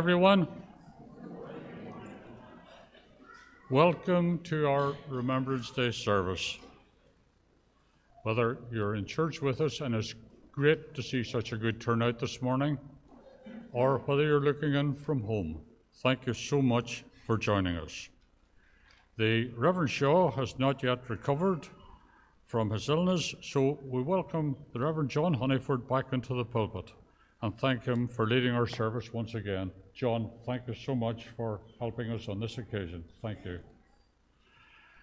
everyone. Welcome to our Remembrance Day service. Whether you're in church with us, and it's great to see such a good turnout this morning, or whether you're looking in from home, thank you so much for joining us. The Reverend Shaw has not yet recovered from his illness, so we welcome the Reverend John Honeyford back into the pulpit and thank him for leading our service once again. John, thank you so much for helping us on this occasion. Thank you.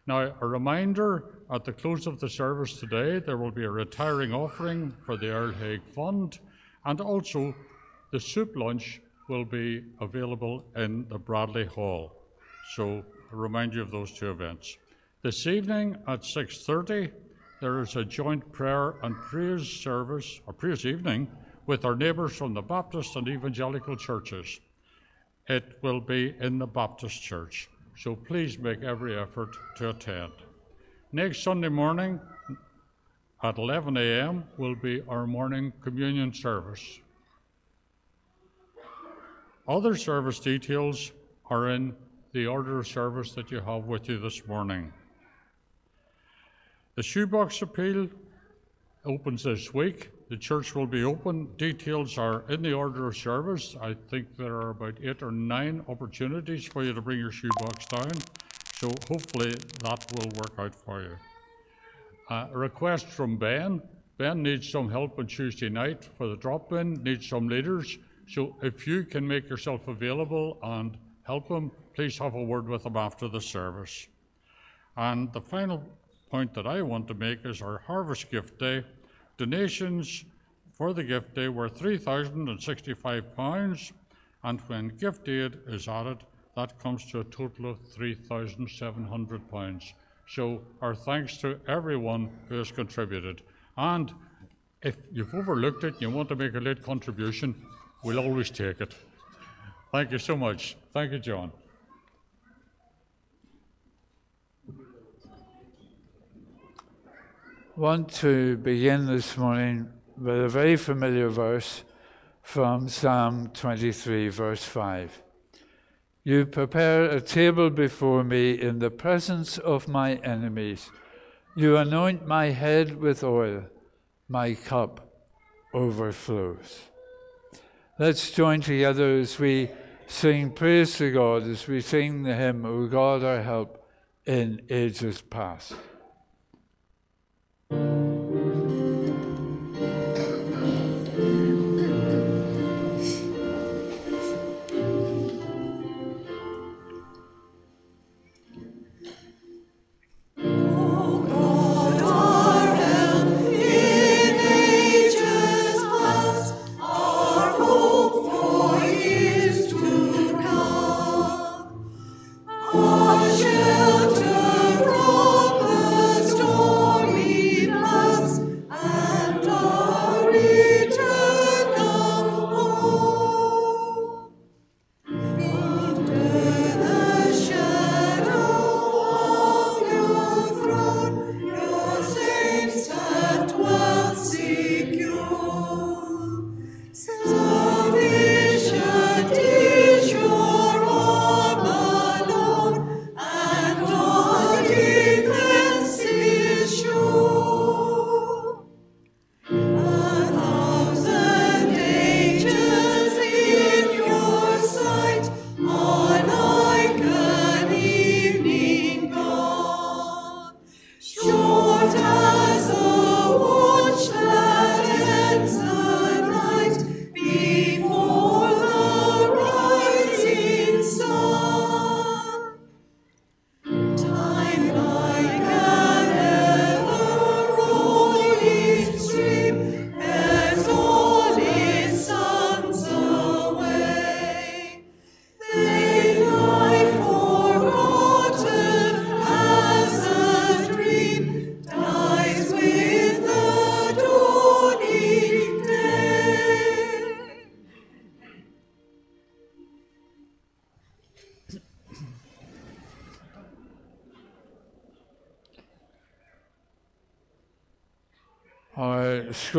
Now, a reminder at the close of the service today, there will be a retiring offering for the Earl Haig Fund, and also the soup lunch will be available in the Bradley Hall. So, I remind you of those two events. This evening at 6:30, there is a joint prayer and praise service, or praise evening, with our neighbours from the Baptist and Evangelical churches. It will be in the Baptist church, so please make every effort to attend. Next Sunday morning at 11 a.m. will be our morning communion service. Other service details are in the order of service that you have with you this morning. The shoebox appeal opens this week. The church will be open. Details are in the order of service. I think there are about eight or nine opportunities for you to bring your shoebox down. So hopefully that will work out for you. Uh, a request from Ben. Ben needs some help on Tuesday night for the drop in, needs some leaders. So if you can make yourself available and help him, please have a word with him after the service. And the final point that I want to make is our Harvest Gift Day. Donations for the gift day were £3,065, and when gift aid is added, that comes to a total of £3,700. So, our thanks to everyone who has contributed. And if you've overlooked it and you want to make a late contribution, we'll always take it. Thank you so much. Thank you, John. Want to begin this morning with a very familiar verse from Psalm 23, verse 5. You prepare a table before me in the presence of my enemies. You anoint my head with oil, my cup overflows. Let's join together as we sing praise to God, as we sing the hymn, O God, our help in ages past.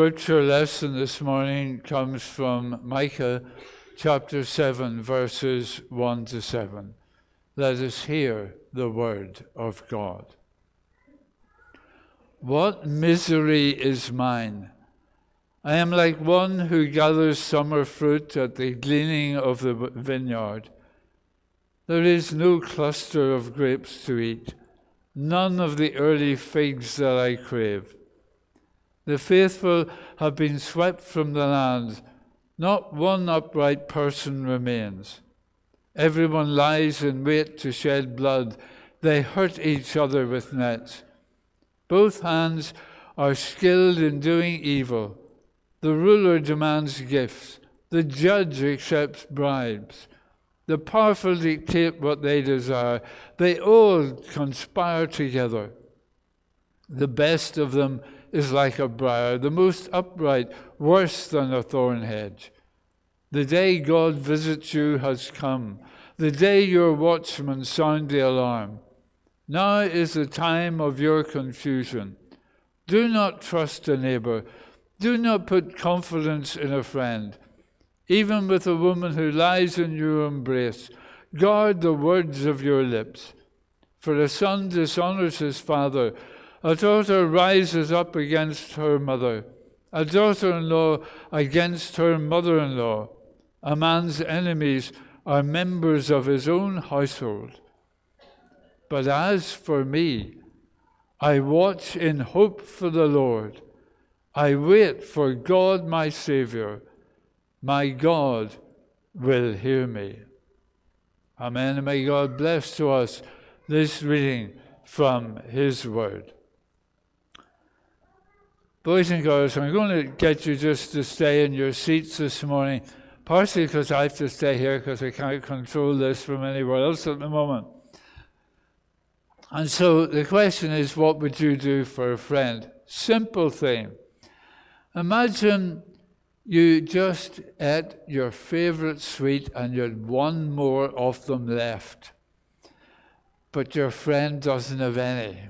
Scripture lesson this morning comes from Micah chapter 7, verses 1 to 7. Let us hear the word of God. What misery is mine! I am like one who gathers summer fruit at the gleaning of the vineyard. There is no cluster of grapes to eat, none of the early figs that I crave. The faithful have been swept from the land, not one upright person remains. Everyone lies in wait to shed blood, they hurt each other with nets. Both hands are skilled in doing evil. The ruler demands gifts. The judge accepts bribes. The powerful dictate what they desire. They all conspire together. The best of them is like a briar, the most upright, worse than a thorn hedge. The day God visits you has come, the day your watchmen sound the alarm. Now is the time of your confusion. Do not trust a neighbor. Do not put confidence in a friend. Even with a woman who lies in your embrace, guard the words of your lips. For a son dishonors his father, a daughter rises up against her mother, a daughter in law against her mother in law. A man's enemies are members of his own household. But as for me, I watch in hope for the Lord. I wait for God my Saviour. My God will hear me. Amen. And may God bless to us this reading from His Word. Boys and girls, I'm going to get you just to stay in your seats this morning, partially because I have to stay here because I can't control this from anywhere else at the moment. And so the question is, what would you do for a friend? Simple thing. Imagine you just ate your favorite sweet and you had one more of them left, but your friend doesn't have any.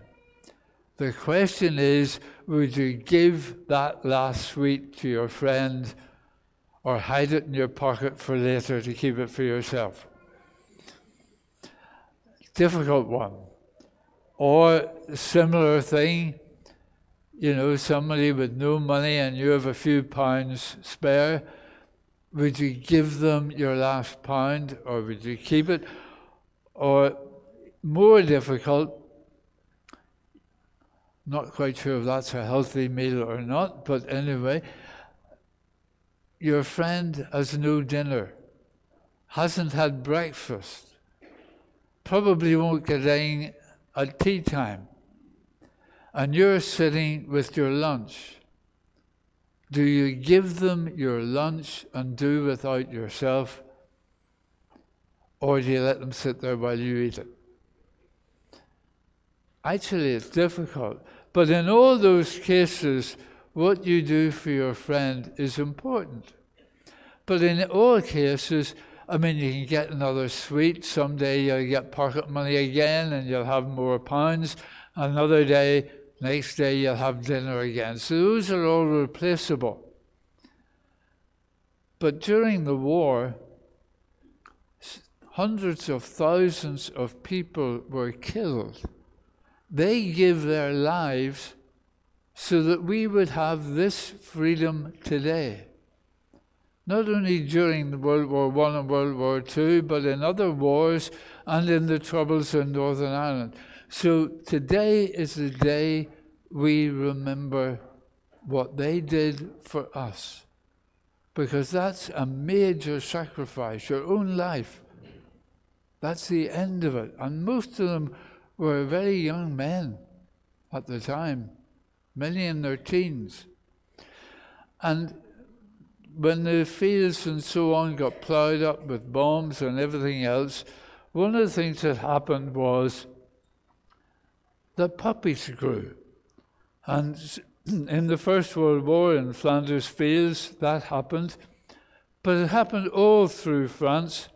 The question is, would you give that last sweet to your friend or hide it in your pocket for later to keep it for yourself? Difficult one. Or similar thing, you know, somebody with no money and you have a few pounds spare, would you give them your last pound or would you keep it? Or more difficult, not quite sure if that's a healthy meal or not, but anyway, your friend has no dinner, hasn't had breakfast, probably won't get in at tea time and you're sitting with your lunch, do you give them your lunch and do without yourself? Or do you let them sit there while you eat it? Actually, it's difficult. But in all those cases, what you do for your friend is important. But in all cases, I mean, you can get another sweet. Someday you'll get pocket money again and you'll have more pounds. Another day, next day you'll have dinner again. So those are all replaceable. But during the war, hundreds of thousands of people were killed. They give their lives so that we would have this freedom today not only during World War One and World War Two, but in other wars and in the troubles in Northern Ireland. So today is the day we remember what they did for us. Because that's a major sacrifice, your own life. That's the end of it. And most of them were very young men at the time, many in their teens. And when the fields and so on got ploughed up with bombs and everything else, one of the things that happened was the puppies grew. And in the First World War in Flanders Fields, that happened. But it happened all through France.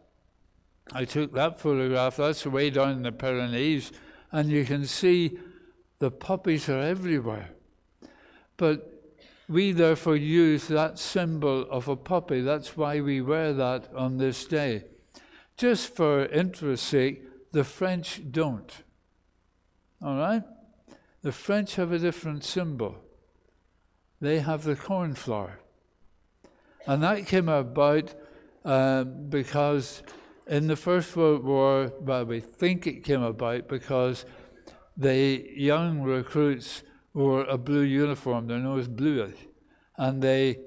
I took that photograph, that's way down in the Pyrenees, and you can see the puppies are everywhere. But We therefore use that symbol of a puppy. That's why we wear that on this day. Just for interest's sake, the French don't. All right? The French have a different symbol. They have the cornflower. And that came about uh, because in the First World War, well, we think it came about because the young recruits wore a blue uniform, their nose bluish, and they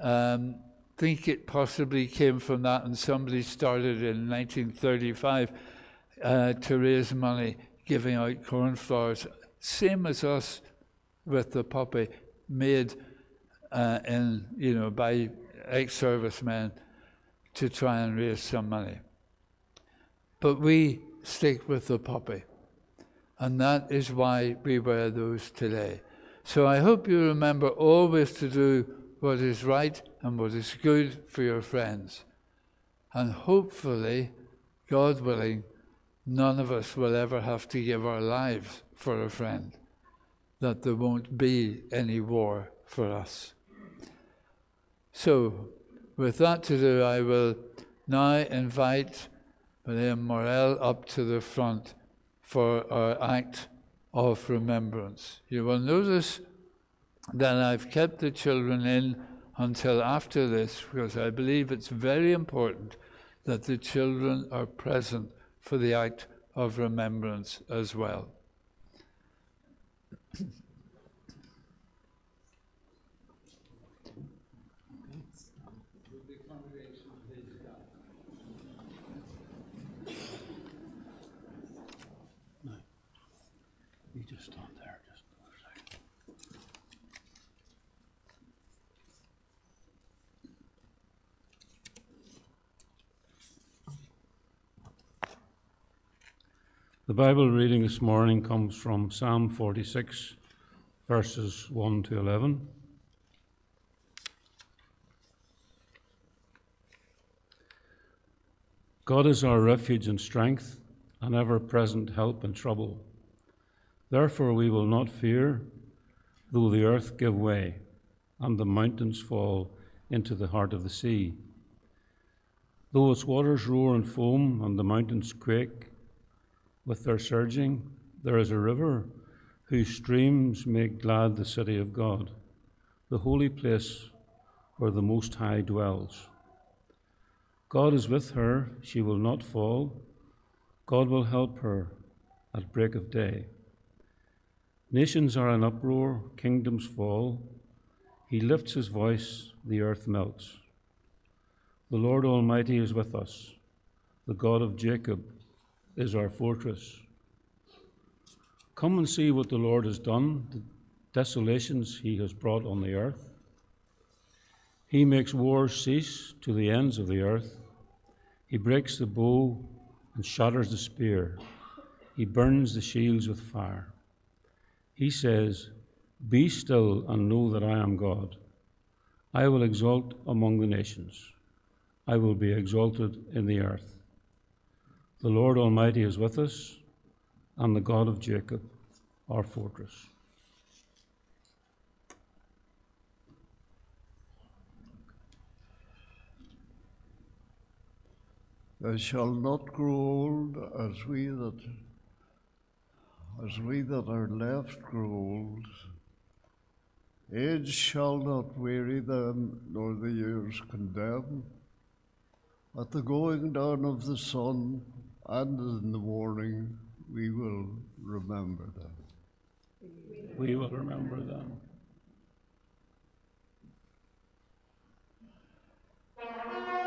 um, think it possibly came from that, and somebody started in 1935 uh, to raise money giving out cornflowers, same as us with the puppy, made uh, in, you know, by ex-servicemen to try and raise some money. But we stick with the puppy. And that is why we wear those today. So I hope you remember always to do what is right and what is good for your friends. And hopefully, God willing, none of us will ever have to give our lives for a friend, that there won't be any war for us. So, with that to do, I will now invite William Morel up to the front for our act of remembrance. You will notice that I've kept the children in until after this because I believe it's very important that the children are present for the act of remembrance as well. You just stand there, just for a second. The Bible reading this morning comes from Psalm 46, verses 1 to 11. God is our refuge and strength, an ever present help in trouble. Therefore, we will not fear, though the earth give way and the mountains fall into the heart of the sea. Though its waters roar and foam and the mountains quake with their surging, there is a river whose streams make glad the city of God, the holy place where the Most High dwells. God is with her, she will not fall. God will help her at break of day. Nations are in uproar, kingdoms fall. He lifts his voice, the earth melts. The Lord Almighty is with us. The God of Jacob is our fortress. Come and see what the Lord has done, the desolations he has brought on the earth. He makes wars cease to the ends of the earth. He breaks the bow and shatters the spear. He burns the shields with fire. He says, Be still and know that I am God. I will exalt among the nations. I will be exalted in the earth. The Lord Almighty is with us, and the God of Jacob, our fortress. They shall not grow old as we that as we that are left grow old. Age shall not weary them, nor the years condemn. At the going down of the sun and in the morning we will remember them. We will remember them.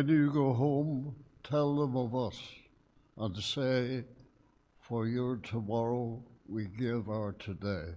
When you go home, tell them of us and say, For your tomorrow we give our today.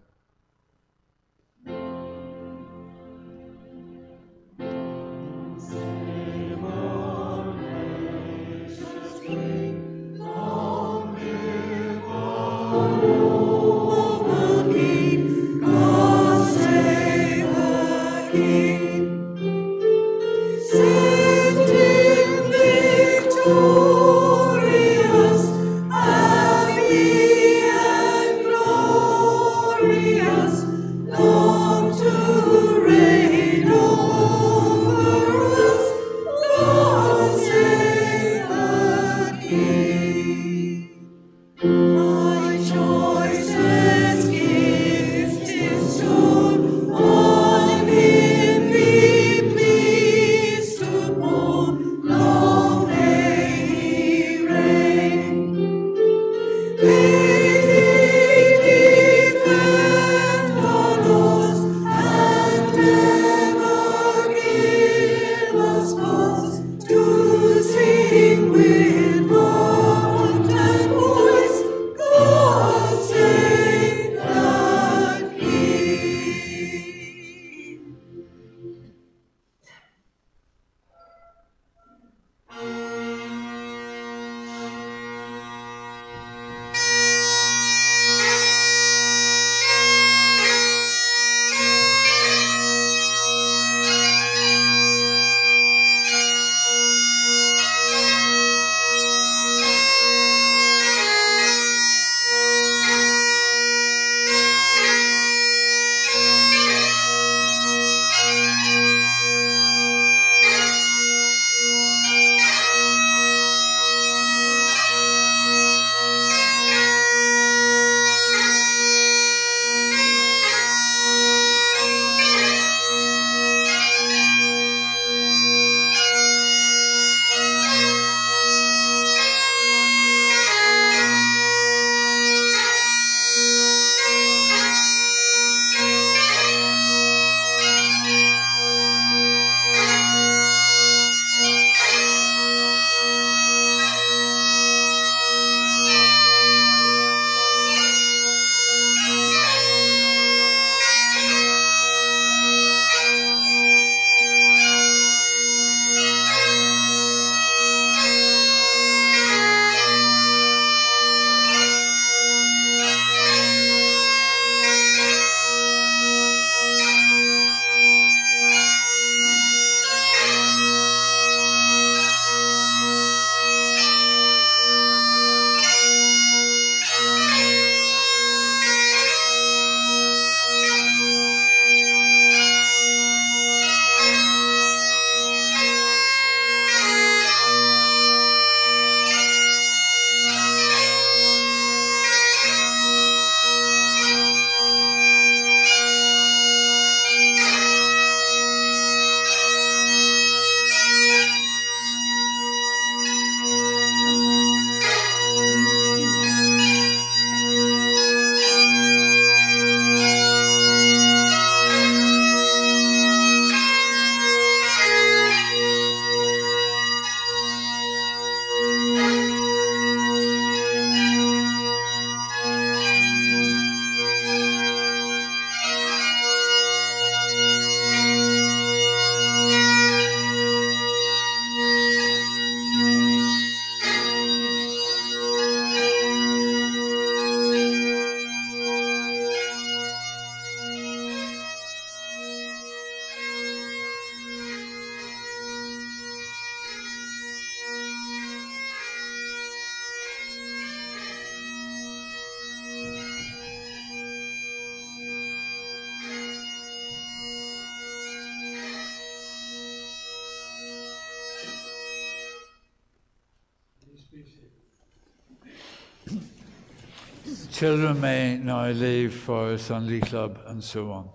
Children may now leave for Sunday Club and so on.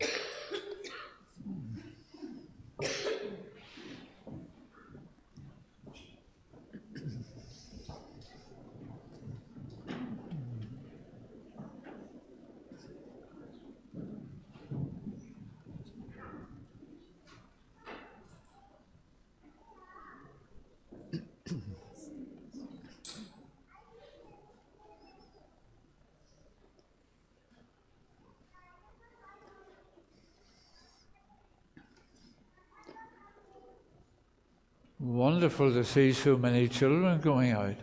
Wonderful to see so many children going out.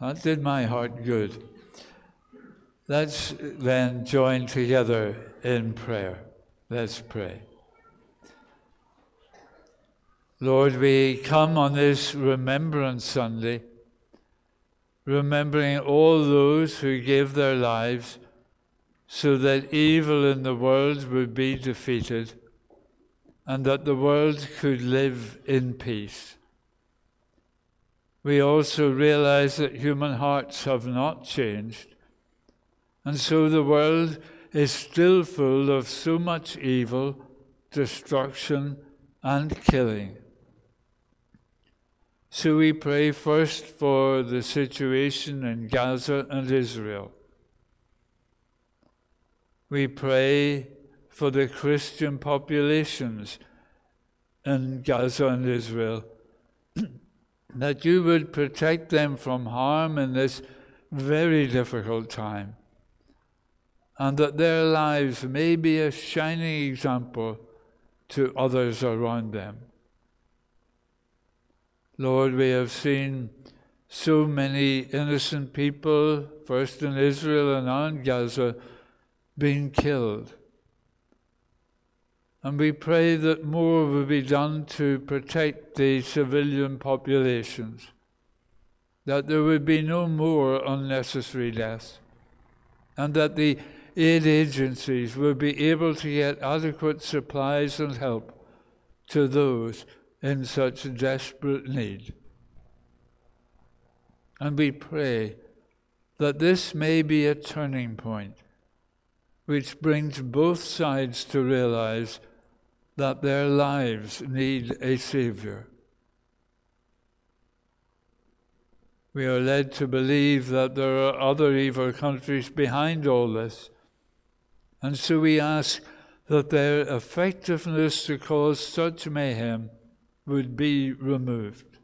That did my heart good. Let's then join together in prayer. Let's pray. Lord, we come on this Remembrance Sunday, remembering all those who gave their lives so that evil in the world would be defeated and that the world could live in peace. We also realize that human hearts have not changed, and so the world is still full of so much evil, destruction, and killing. So we pray first for the situation in Gaza and Israel. We pray for the Christian populations in Gaza and Israel, that you would protect them from harm in this very difficult time, and that their lives may be a shining example to others around them. Lord, we have seen so many innocent people, first in Israel and now in Gaza, being killed. And we pray that more will be done to protect the civilian populations, that there would be no more unnecessary deaths, and that the aid agencies will be able to get adequate supplies and help to those in such desperate need. And we pray that this may be a turning point which brings both sides to realize that their lives need a Savior. We are led to believe that there are other evil countries behind all this, and so we ask that their effectiveness to cause such mayhem would be removed.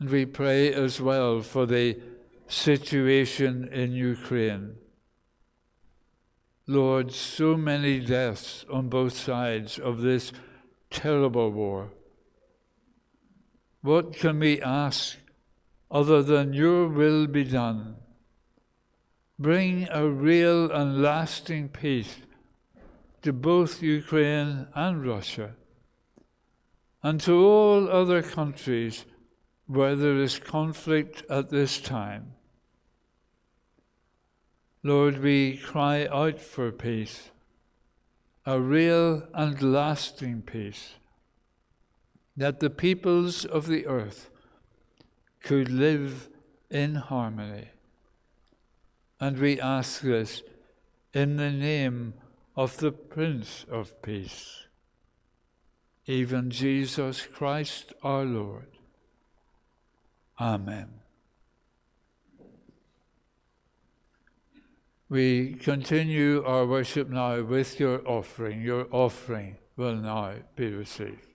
And we pray as well for the situation in Ukraine. Lord, so many deaths on both sides of this terrible war. What can we ask other than your will be done? Bring a real and lasting peace to both Ukraine and Russia, and to all other countries where there is conflict at this time. Lord, we cry out for peace, a real and lasting peace, that the peoples of the earth could live in harmony. And we ask this in the name of the Prince of Peace, even Jesus Christ our Lord. Amen. We continue our worship now with your offering. Your offering will now be received.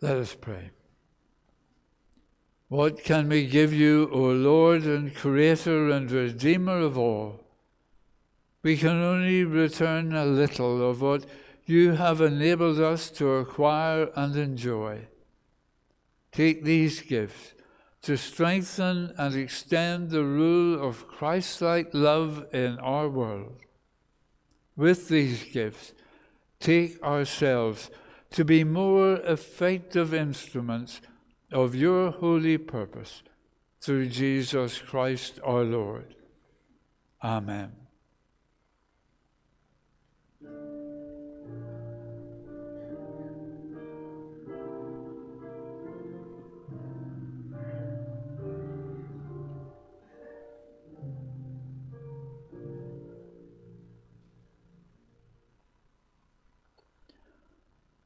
Let us pray. What can we give you, O Lord and Creator and Redeemer of all? we can only return a little of what you have enabled us to acquire and enjoy. Take these gifts to strengthen and extend the rule of Christ like love in our world. With these gifts, take ourselves to be more effective instruments of your holy purpose through Jesus Christ our Lord. Amen.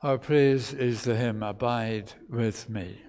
Our praise is the hymn Abide with Me.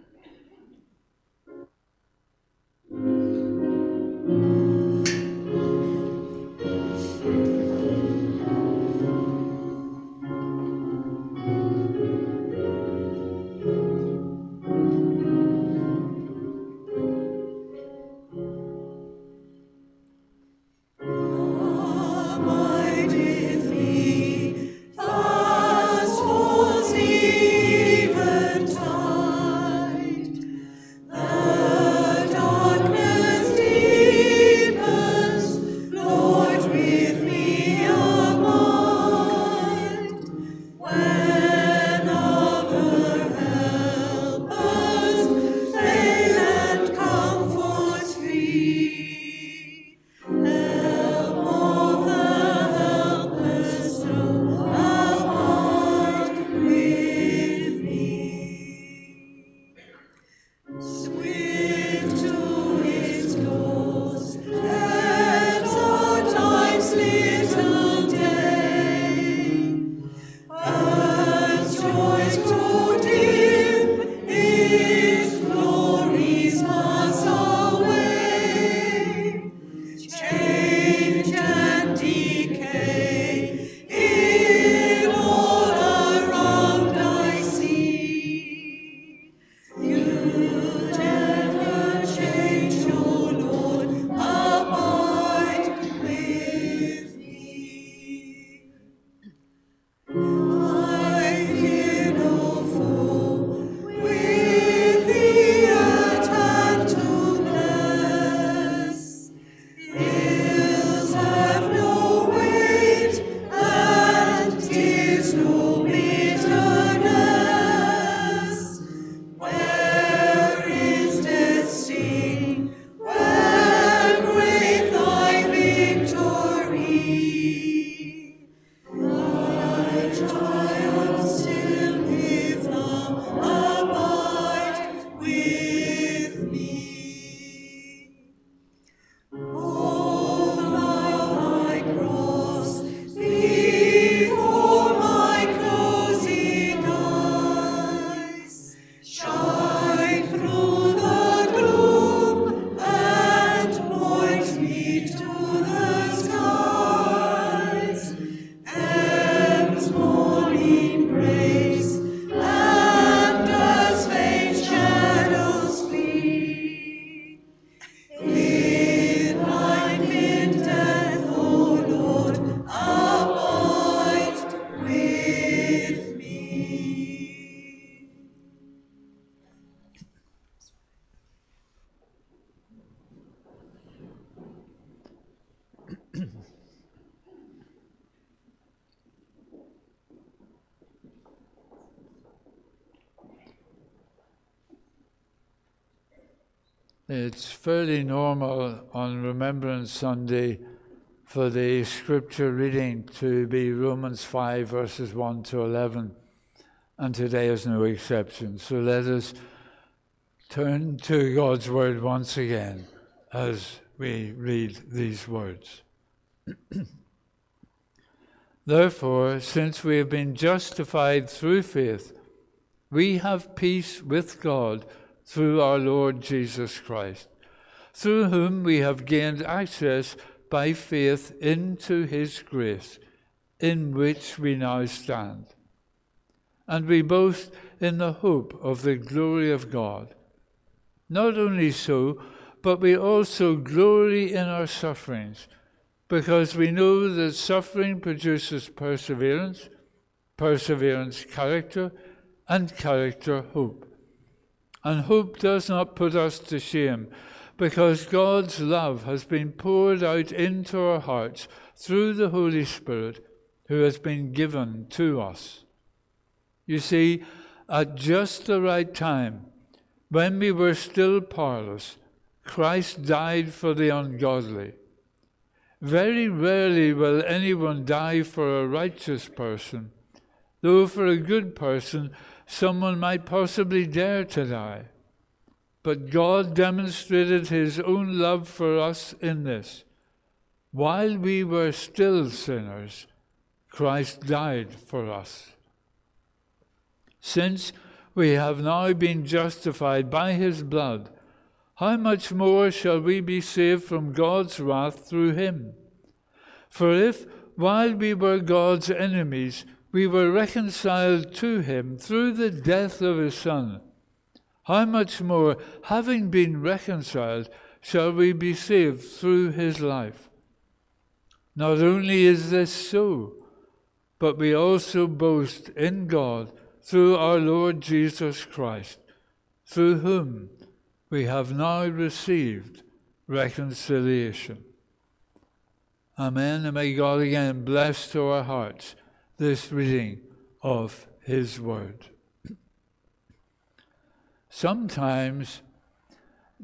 Fairly normal on Remembrance Sunday for the scripture reading to be Romans 5, verses 1 to 11, and today is no exception. So let us turn to God's Word once again as we read these words. Therefore, since we have been justified through faith, we have peace with God through our Lord Jesus Christ, through whom we have gained access by faith into his grace, in which we now stand. And we boast in the hope of the glory of God. Not only so, but we also glory in our sufferings because we know that suffering produces perseverance, perseverance, character, and character, hope. And hope does not put us to shame, because God's love has been poured out into our hearts through the Holy Spirit who has been given to us. You see, at just the right time, when we were still powerless, Christ died for the ungodly. Very rarely will anyone die for a righteous person, though for a good person, someone might possibly dare to die. But God demonstrated his own love for us in this. While we were still sinners, Christ died for us. Since we have now been justified by his blood, how much more shall we be saved from God's wrath through him? For if, while we were God's enemies, we were reconciled to him through the death of his Son, how much more, having been reconciled, shall we be saved through his life? Not only is this so, but we also boast in God through our Lord Jesus Christ, through whom we have now received reconciliation. Amen. And may God again bless to our hearts this reading of His Word. Sometimes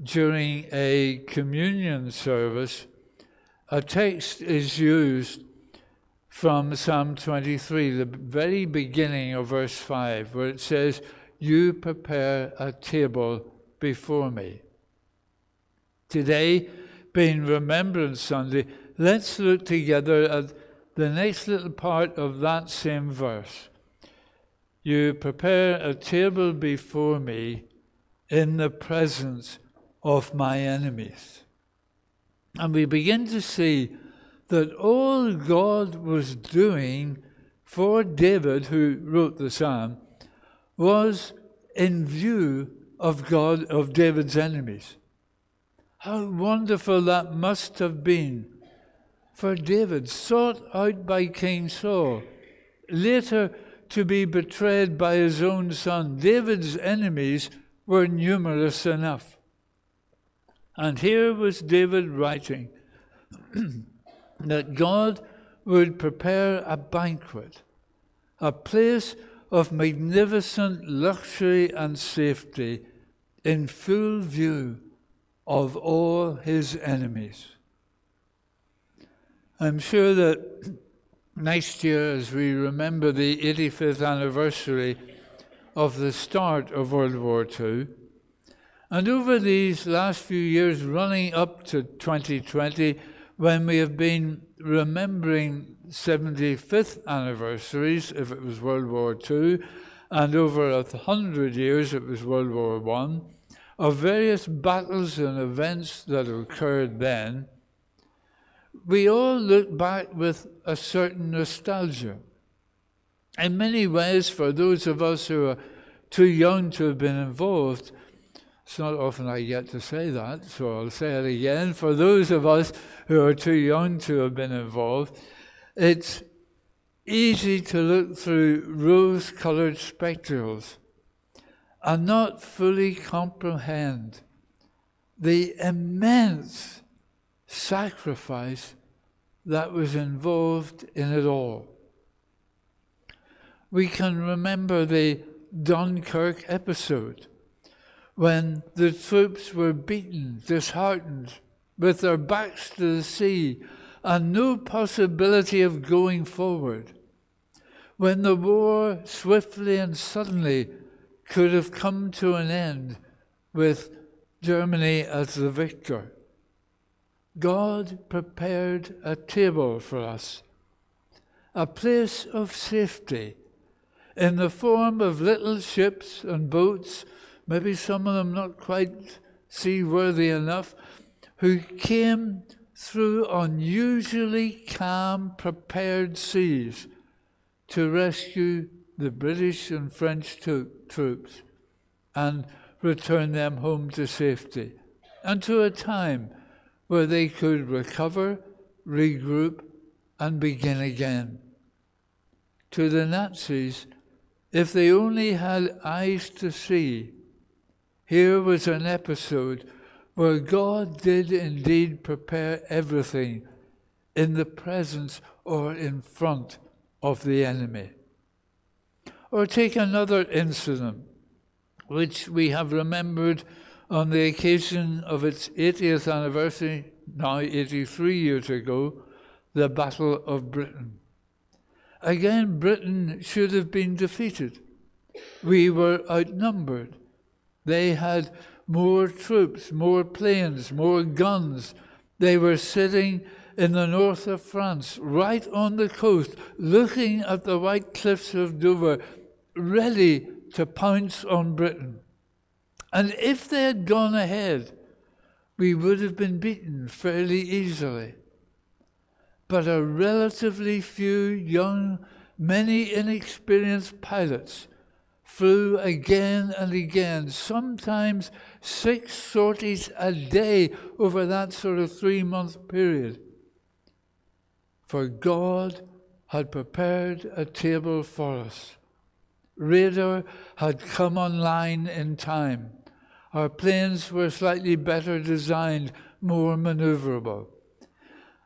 during a communion service, a text is used from Psalm 23, the very beginning of verse 5, where it says, You prepare a table before me. Today, being Remembrance Sunday, let's look together at the next little part of that same verse. You prepare a table before me in the presence of my enemies. And we begin to see that all God was doing for David, who wrote the psalm, was in view of God, of David's enemies. How wonderful that must have been for David, sought out by King Saul, later to be betrayed by his own son. David's enemies were numerous enough. And here was David writing that God would prepare a banquet, a place of magnificent luxury and safety in full view of all his enemies. I'm sure that next year, as we remember the 85th anniversary of the start of World War II, and over these last few years running up to 2020, when we have been remembering 75th anniversaries, if it was World War II, and over a hundred years, it was World War I, of various battles and events that occurred then, we all look back with a certain nostalgia. In many ways, for those of us who are too young to have been involved, it's not often I get to say that, so I'll say it again. For those of us who are too young to have been involved, it's easy to look through rose colored spectacles and not fully comprehend the immense sacrifice that was involved in it all. We can remember the Dunkirk episode when the troops were beaten, disheartened, with their backs to the sea, and no possibility of going forward. When the war swiftly and suddenly could have come to an end with Germany as the victor. God prepared a table for us, a place of safety in the form of little ships and boats maybe some of them not quite seaworthy enough, who came through unusually calm, prepared seas to rescue the British and French to- troops and return them home to safety and to a time where they could recover, regroup, and begin again. To the Nazis, if they only had eyes to see, here was an episode where God did indeed prepare everything in the presence or in front of the enemy. Or take another incident which we have remembered on the occasion of its 80th anniversary, now 83 years ago, the Battle of Britain. Again, Britain should have been defeated. We were outnumbered. They had more troops, more planes, more guns. They were sitting in the north of France, right on the coast, looking at the white cliffs of Dover, ready to pounce on Britain. And if they had gone ahead, we would have been beaten fairly easily. But a relatively few young, many inexperienced pilots flew again and again, sometimes six sorties a day over that sort of three month period. For God had prepared a table for us. Radar had come online in time. Our planes were slightly better designed, more maneuverable.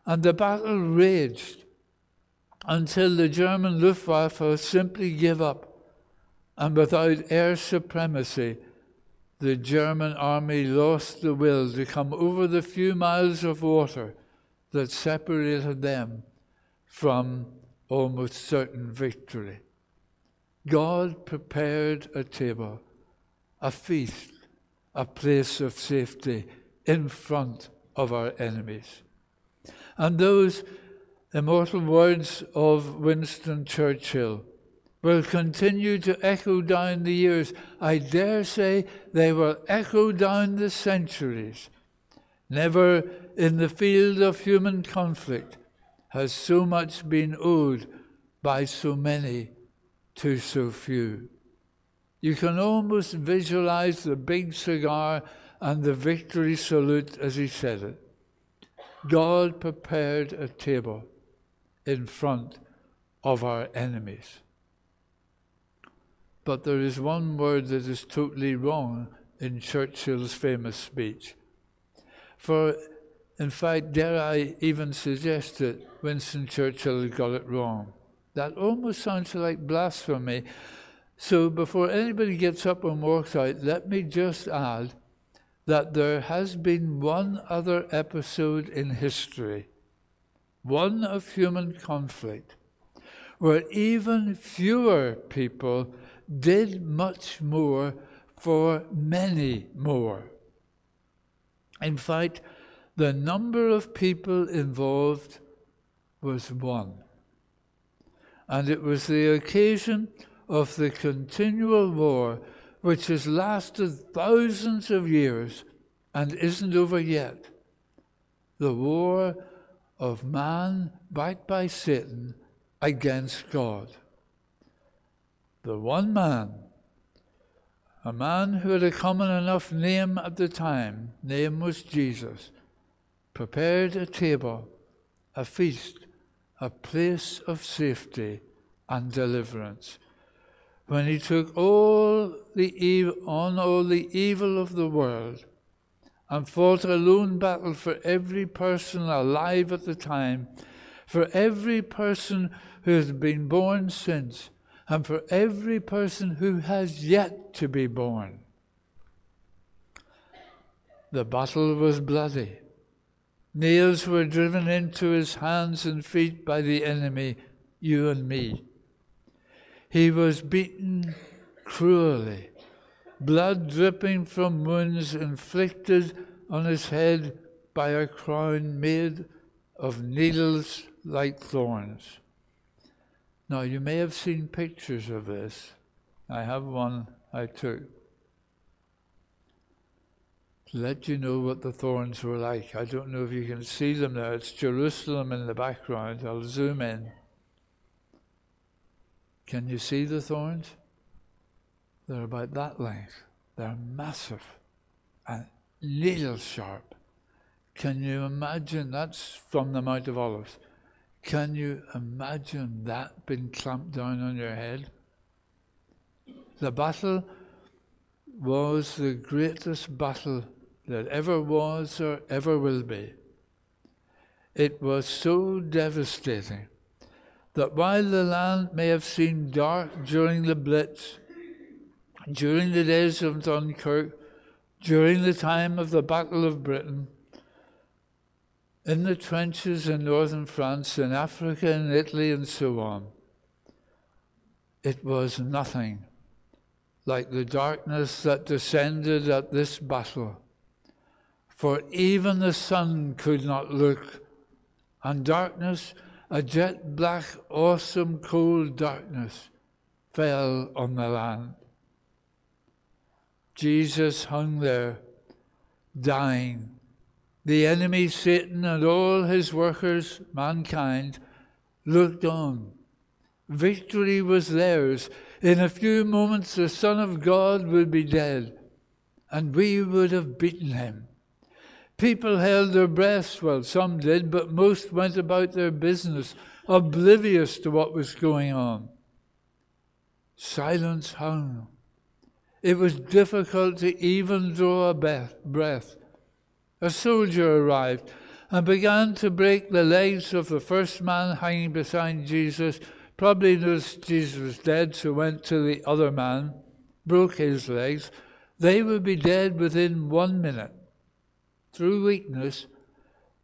And the battle raged until the German Luftwaffe simply gave up. And without air supremacy, the German army lost the will to come over the few miles of water that separated them from almost certain victory. God prepared a table, a feast, a place of safety in front of our enemies. And those immortal words of Winston Churchill will continue to echo down the years. I dare say they will echo down the centuries. Never in the field of human conflict has so much been owed by so many to so few. You can almost visualize the big cigar and the victory salute as he said it. God prepared a table in front of our enemies. But there is one word that is totally wrong in Churchill's famous speech. For, in fact, dare I even suggest that Winston Churchill got it wrong. That almost sounds like blasphemy. So, before anybody gets up and walks out, let me just add that there has been one other episode in history, one of human conflict, where even fewer people did much more for many more. In fact, the number of people involved was one. And it was the occasion of the continual war which has lasted thousands of years and isn't over yet. The war of man backed by Satan against God the one man, a man who had a common enough name at the time, name was Jesus, prepared a table, a feast, a place of safety and deliverance. When he took all the evil, on all the evil of the world and fought a lone battle for every person alive at the time, for every person who has been born since, and for every person who has yet to be born. The battle was bloody. Nails were driven into his hands and feet by the enemy, you and me. He was beaten cruelly, blood dripping from wounds inflicted on his head by a crown made of needles like thorns. Now, you may have seen pictures of this. I have one I took to let you know what the thorns were like. I don't know if you can see them there. It's Jerusalem in the background. I'll zoom in. Can you see the thorns? They're about that length. They're massive and needle sharp, Can you imagine? That's from the Mount of Olives. Can you imagine that being clamped down on your head? The battle was the greatest battle that ever was or ever will be. It was so devastating that while the land may have seemed dark during the Blitz, during the days of Dunkirk, during the time of the Battle of Britain, in the trenches in northern France, in Africa, in Italy, and so on, it was nothing like the darkness that descended at this battle. For even the sun could not look, and darkness, a jet black, awesome, cold darkness, fell on the land. Jesus hung there, dying. The enemy, Satan, and all his workers, mankind, looked on. Victory was theirs. In a few moments, the Son of God would be dead, and we would have beaten him. People held their breaths, well, some did, but most went about their business, oblivious to what was going on. Silence hung. It was difficult to even draw a breath. A soldier arrived and began to break the legs of the first man hanging beside Jesus. Probably noticed Jesus was dead, so went to the other man, broke his legs. They would be dead within one minute through weakness,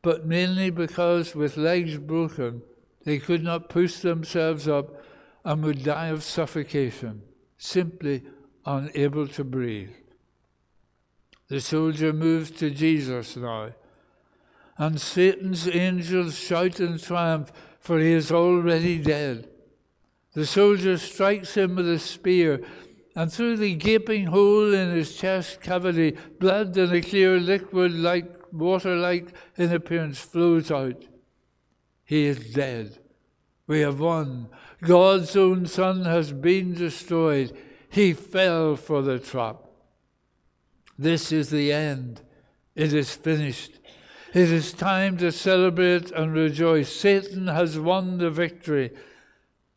but mainly because with legs broken, they could not push themselves up and would die of suffocation, simply unable to breathe. The soldier moves to Jesus now, and Satan's angels shout in triumph, for he is already dead. The soldier strikes him with a spear, and through the gaping hole in his chest cavity, blood and a clear liquid like water like in appearance flows out. He is dead. We have won. God's own Son has been destroyed. He fell for the trap. This is the end. It is finished. It is time to celebrate and rejoice. Satan has won the victory.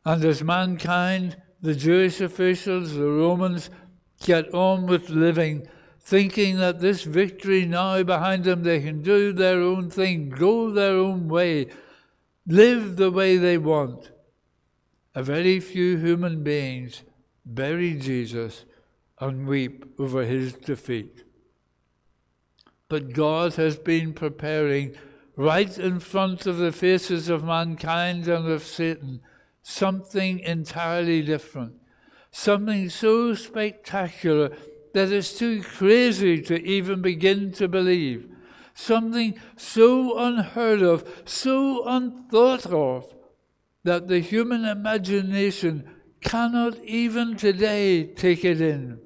And as mankind, the Jewish officials, the Romans, get on with living, thinking that this victory now behind them, they can do their own thing, go their own way, live the way they want. A very few human beings bury Jesus and weep over his defeat. But God has been preparing right in front of the faces of mankind and of Satan something entirely different, something so spectacular that it's too crazy to even begin to believe, something so unheard of, so unthought of, that the human imagination cannot even today take it in.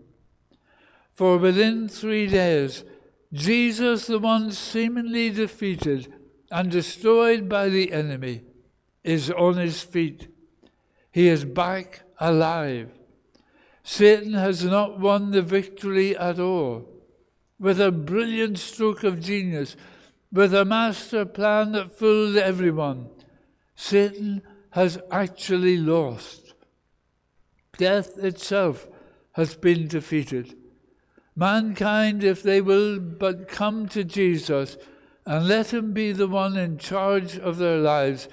For within three days, Jesus, the one seemingly defeated and destroyed by the enemy, is on his feet. He is back alive. Satan has not won the victory at all. With a brilliant stroke of genius, with a master plan that fooled everyone, Satan has actually lost. Death itself has been defeated. Mankind, if they will but come to Jesus and let Him be the one in charge of their lives,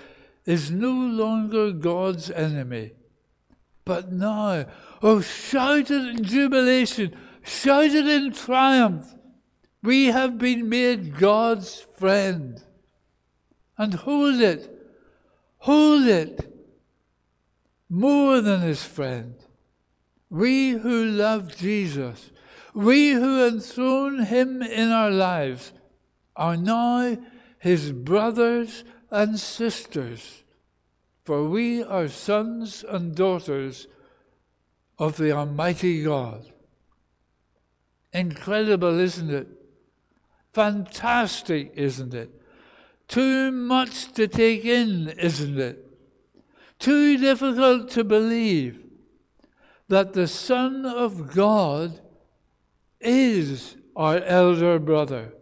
is no longer God's enemy. But now, oh, shout it in jubilation, shout it in triumph. We have been made God's friend. And hold it, hold it more than his friend. We who love Jesus we who enthrone him in our lives are now his brothers and sisters, for we are sons and daughters of the Almighty God. Incredible, isn't it? Fantastic, isn't it? Too much to take in, isn't it? Too difficult to believe that the Son of God is our elder brother.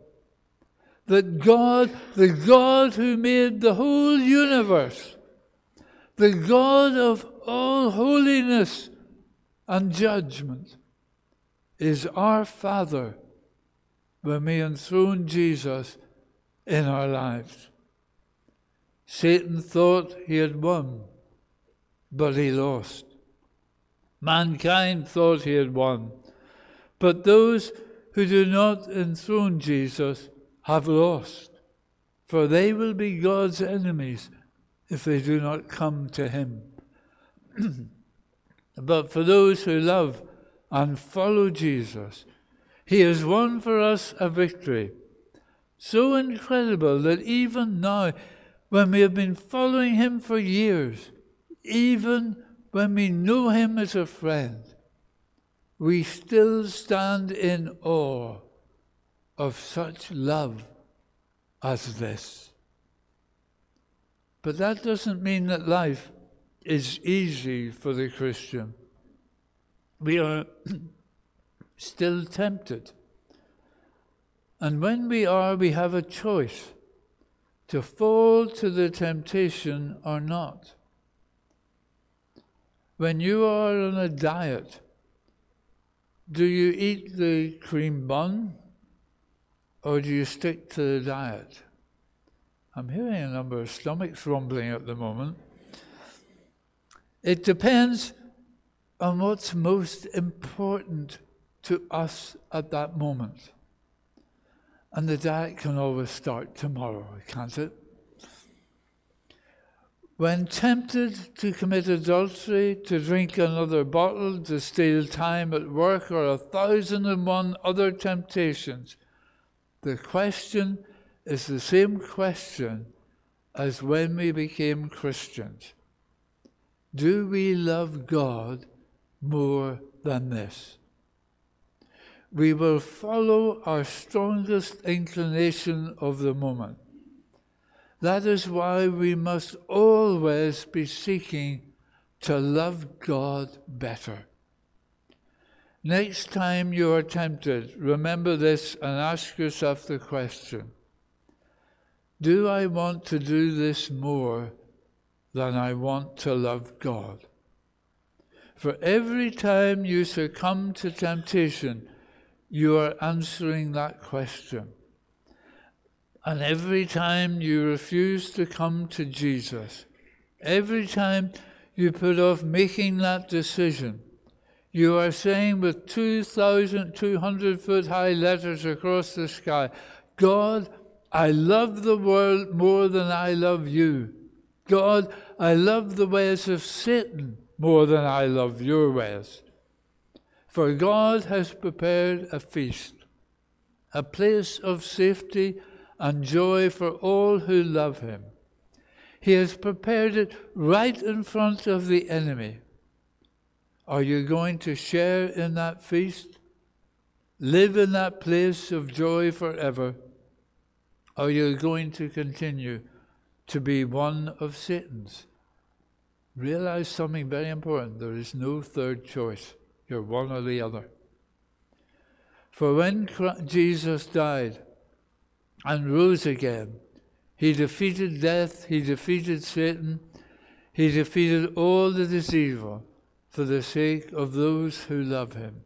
That God, the God who made the whole universe, the God of all holiness and judgment, is our Father when we enthrone Jesus in our lives. Satan thought he had won, but he lost. Mankind thought he had won, but those who do not enthrone Jesus have lost, for they will be God's enemies if they do not come to him. but for those who love and follow Jesus, he has won for us a victory so incredible that even now, when we have been following him for years, even when we know him as a friend, we still stand in awe of such love as this. But that doesn't mean that life is easy for the Christian. We are still tempted. And when we are, we have a choice to fall to the temptation or not. When you are on a diet, do you eat the cream bun or do you stick to the diet? I'm hearing a number of stomachs rumbling at the moment. It depends on what's most important to us at that moment. And the diet can always start tomorrow, can't it? When tempted to commit adultery, to drink another bottle, to steal time at work, or a thousand and one other temptations, the question is the same question as when we became Christians. Do we love God more than this? We will follow our strongest inclination of the moment. That is why we must always be seeking to love God better. Next time you are tempted, remember this and ask yourself the question Do I want to do this more than I want to love God? For every time you succumb to temptation, you are answering that question. And every time you refuse to come to Jesus, every time you put off making that decision, you are saying with 2,200 foot high letters across the sky, God, I love the world more than I love you. God, I love the ways of Satan more than I love your ways. For God has prepared a feast, a place of safety and joy for all who love him. He has prepared it right in front of the enemy. Are you going to share in that feast? Live in that place of joy forever? Are you going to continue to be one of Satan's? Realize something very important there is no third choice. You're one or the other. For when Jesus died, and rose again. He defeated death, he defeated Satan, he defeated all that is evil for the sake of those who love him.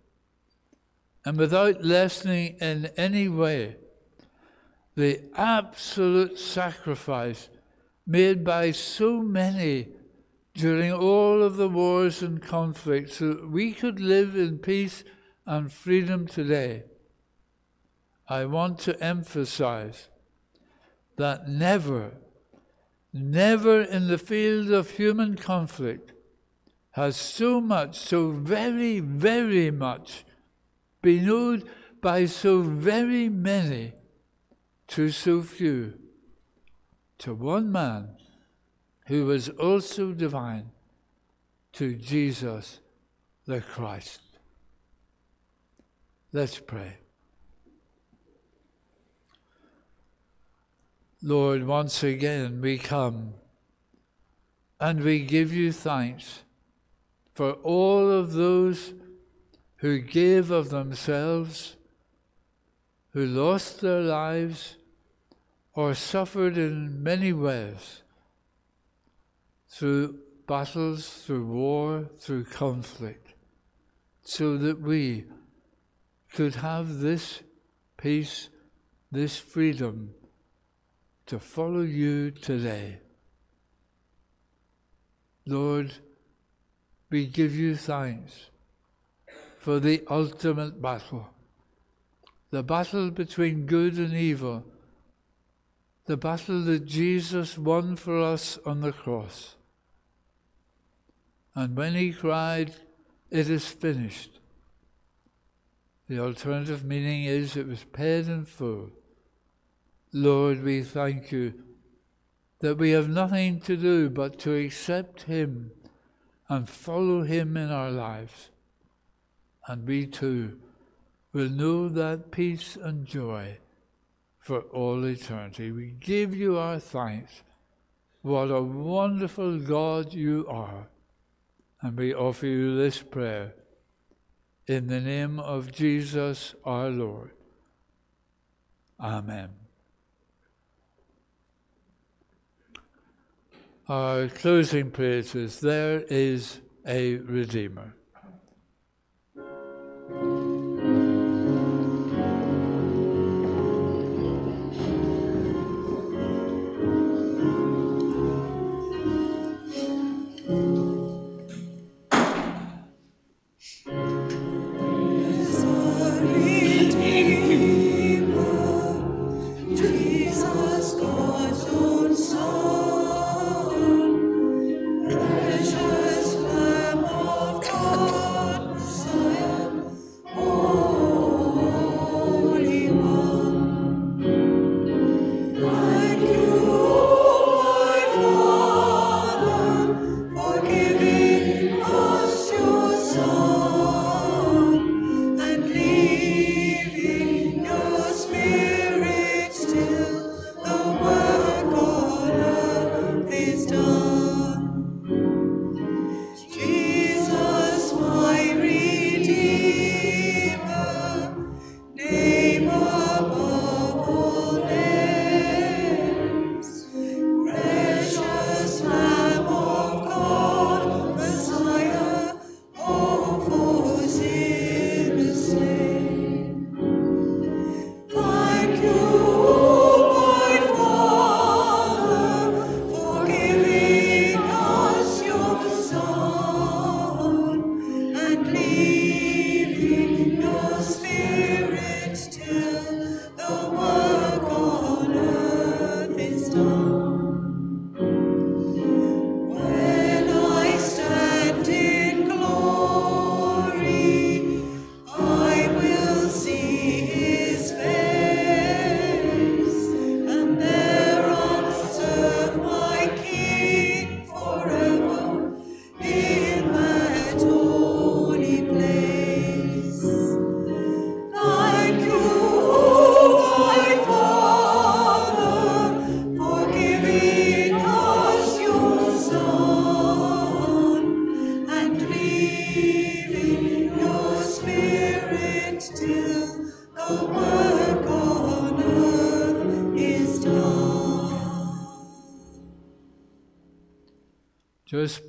And without lessening in any way the absolute sacrifice made by so many during all of the wars and conflicts so that we could live in peace and freedom today I want to emphasize that never, never in the field of human conflict has so much, so very, very much been owed by so very many to so few, to one man who was also divine, to Jesus the Christ. Let's pray. Lord, once again we come and we give you thanks for all of those who gave of themselves, who lost their lives, or suffered in many ways through battles, through war, through conflict, so that we could have this peace, this freedom to follow you today. Lord, we give you thanks for the ultimate battle, the battle between good and evil, the battle that Jesus won for us on the cross. And when he cried, It is finished, the alternative meaning is it was paid in full. Lord, we thank you that we have nothing to do but to accept Him and follow Him in our lives. And we too will know that peace and joy for all eternity. We give you our thanks. What a wonderful God you are. And we offer you this prayer in the name of Jesus our Lord. Amen. Our closing praise is There is a Redeemer.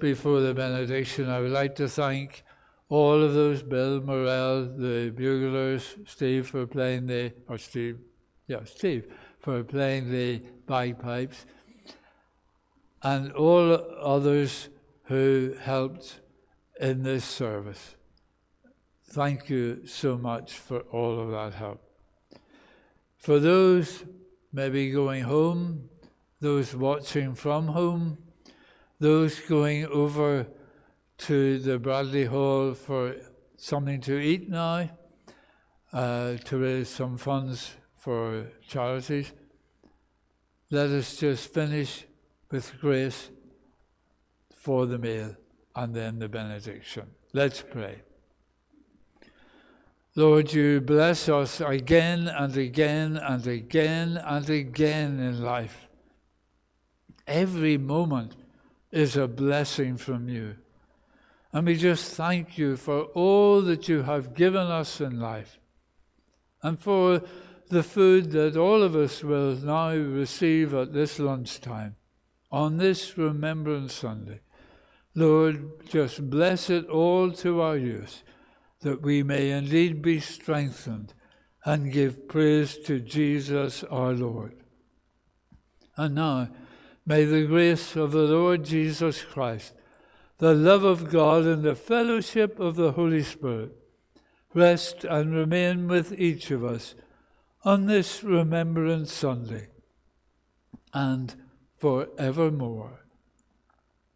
Before the benediction, I would like to thank all of those Bill Morell, the buglers, Steve for playing the, or Steve, yeah, Steve for playing the bagpipes, and all others who helped in this service. Thank you so much for all of that help. For those maybe going home, those watching from home, those going over to the Bradley Hall for something to eat now, uh, to raise some funds for charities. Let us just finish with grace for the meal and then the benediction. Let's pray. Lord, you bless us again and again and again and again in life. Every moment is a blessing from you. And we just thank you for all that you have given us in life and for the food that all of us will now receive at this lunchtime on this Remembrance Sunday. Lord, just bless it all to our use, that we may indeed be strengthened and give praise to Jesus our Lord. And now, may the grace of the Lord Jesus Christ, the love of God, and the fellowship of the Holy Spirit rest and remain with each of us on this Remembrance Sunday and forevermore.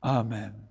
Amen.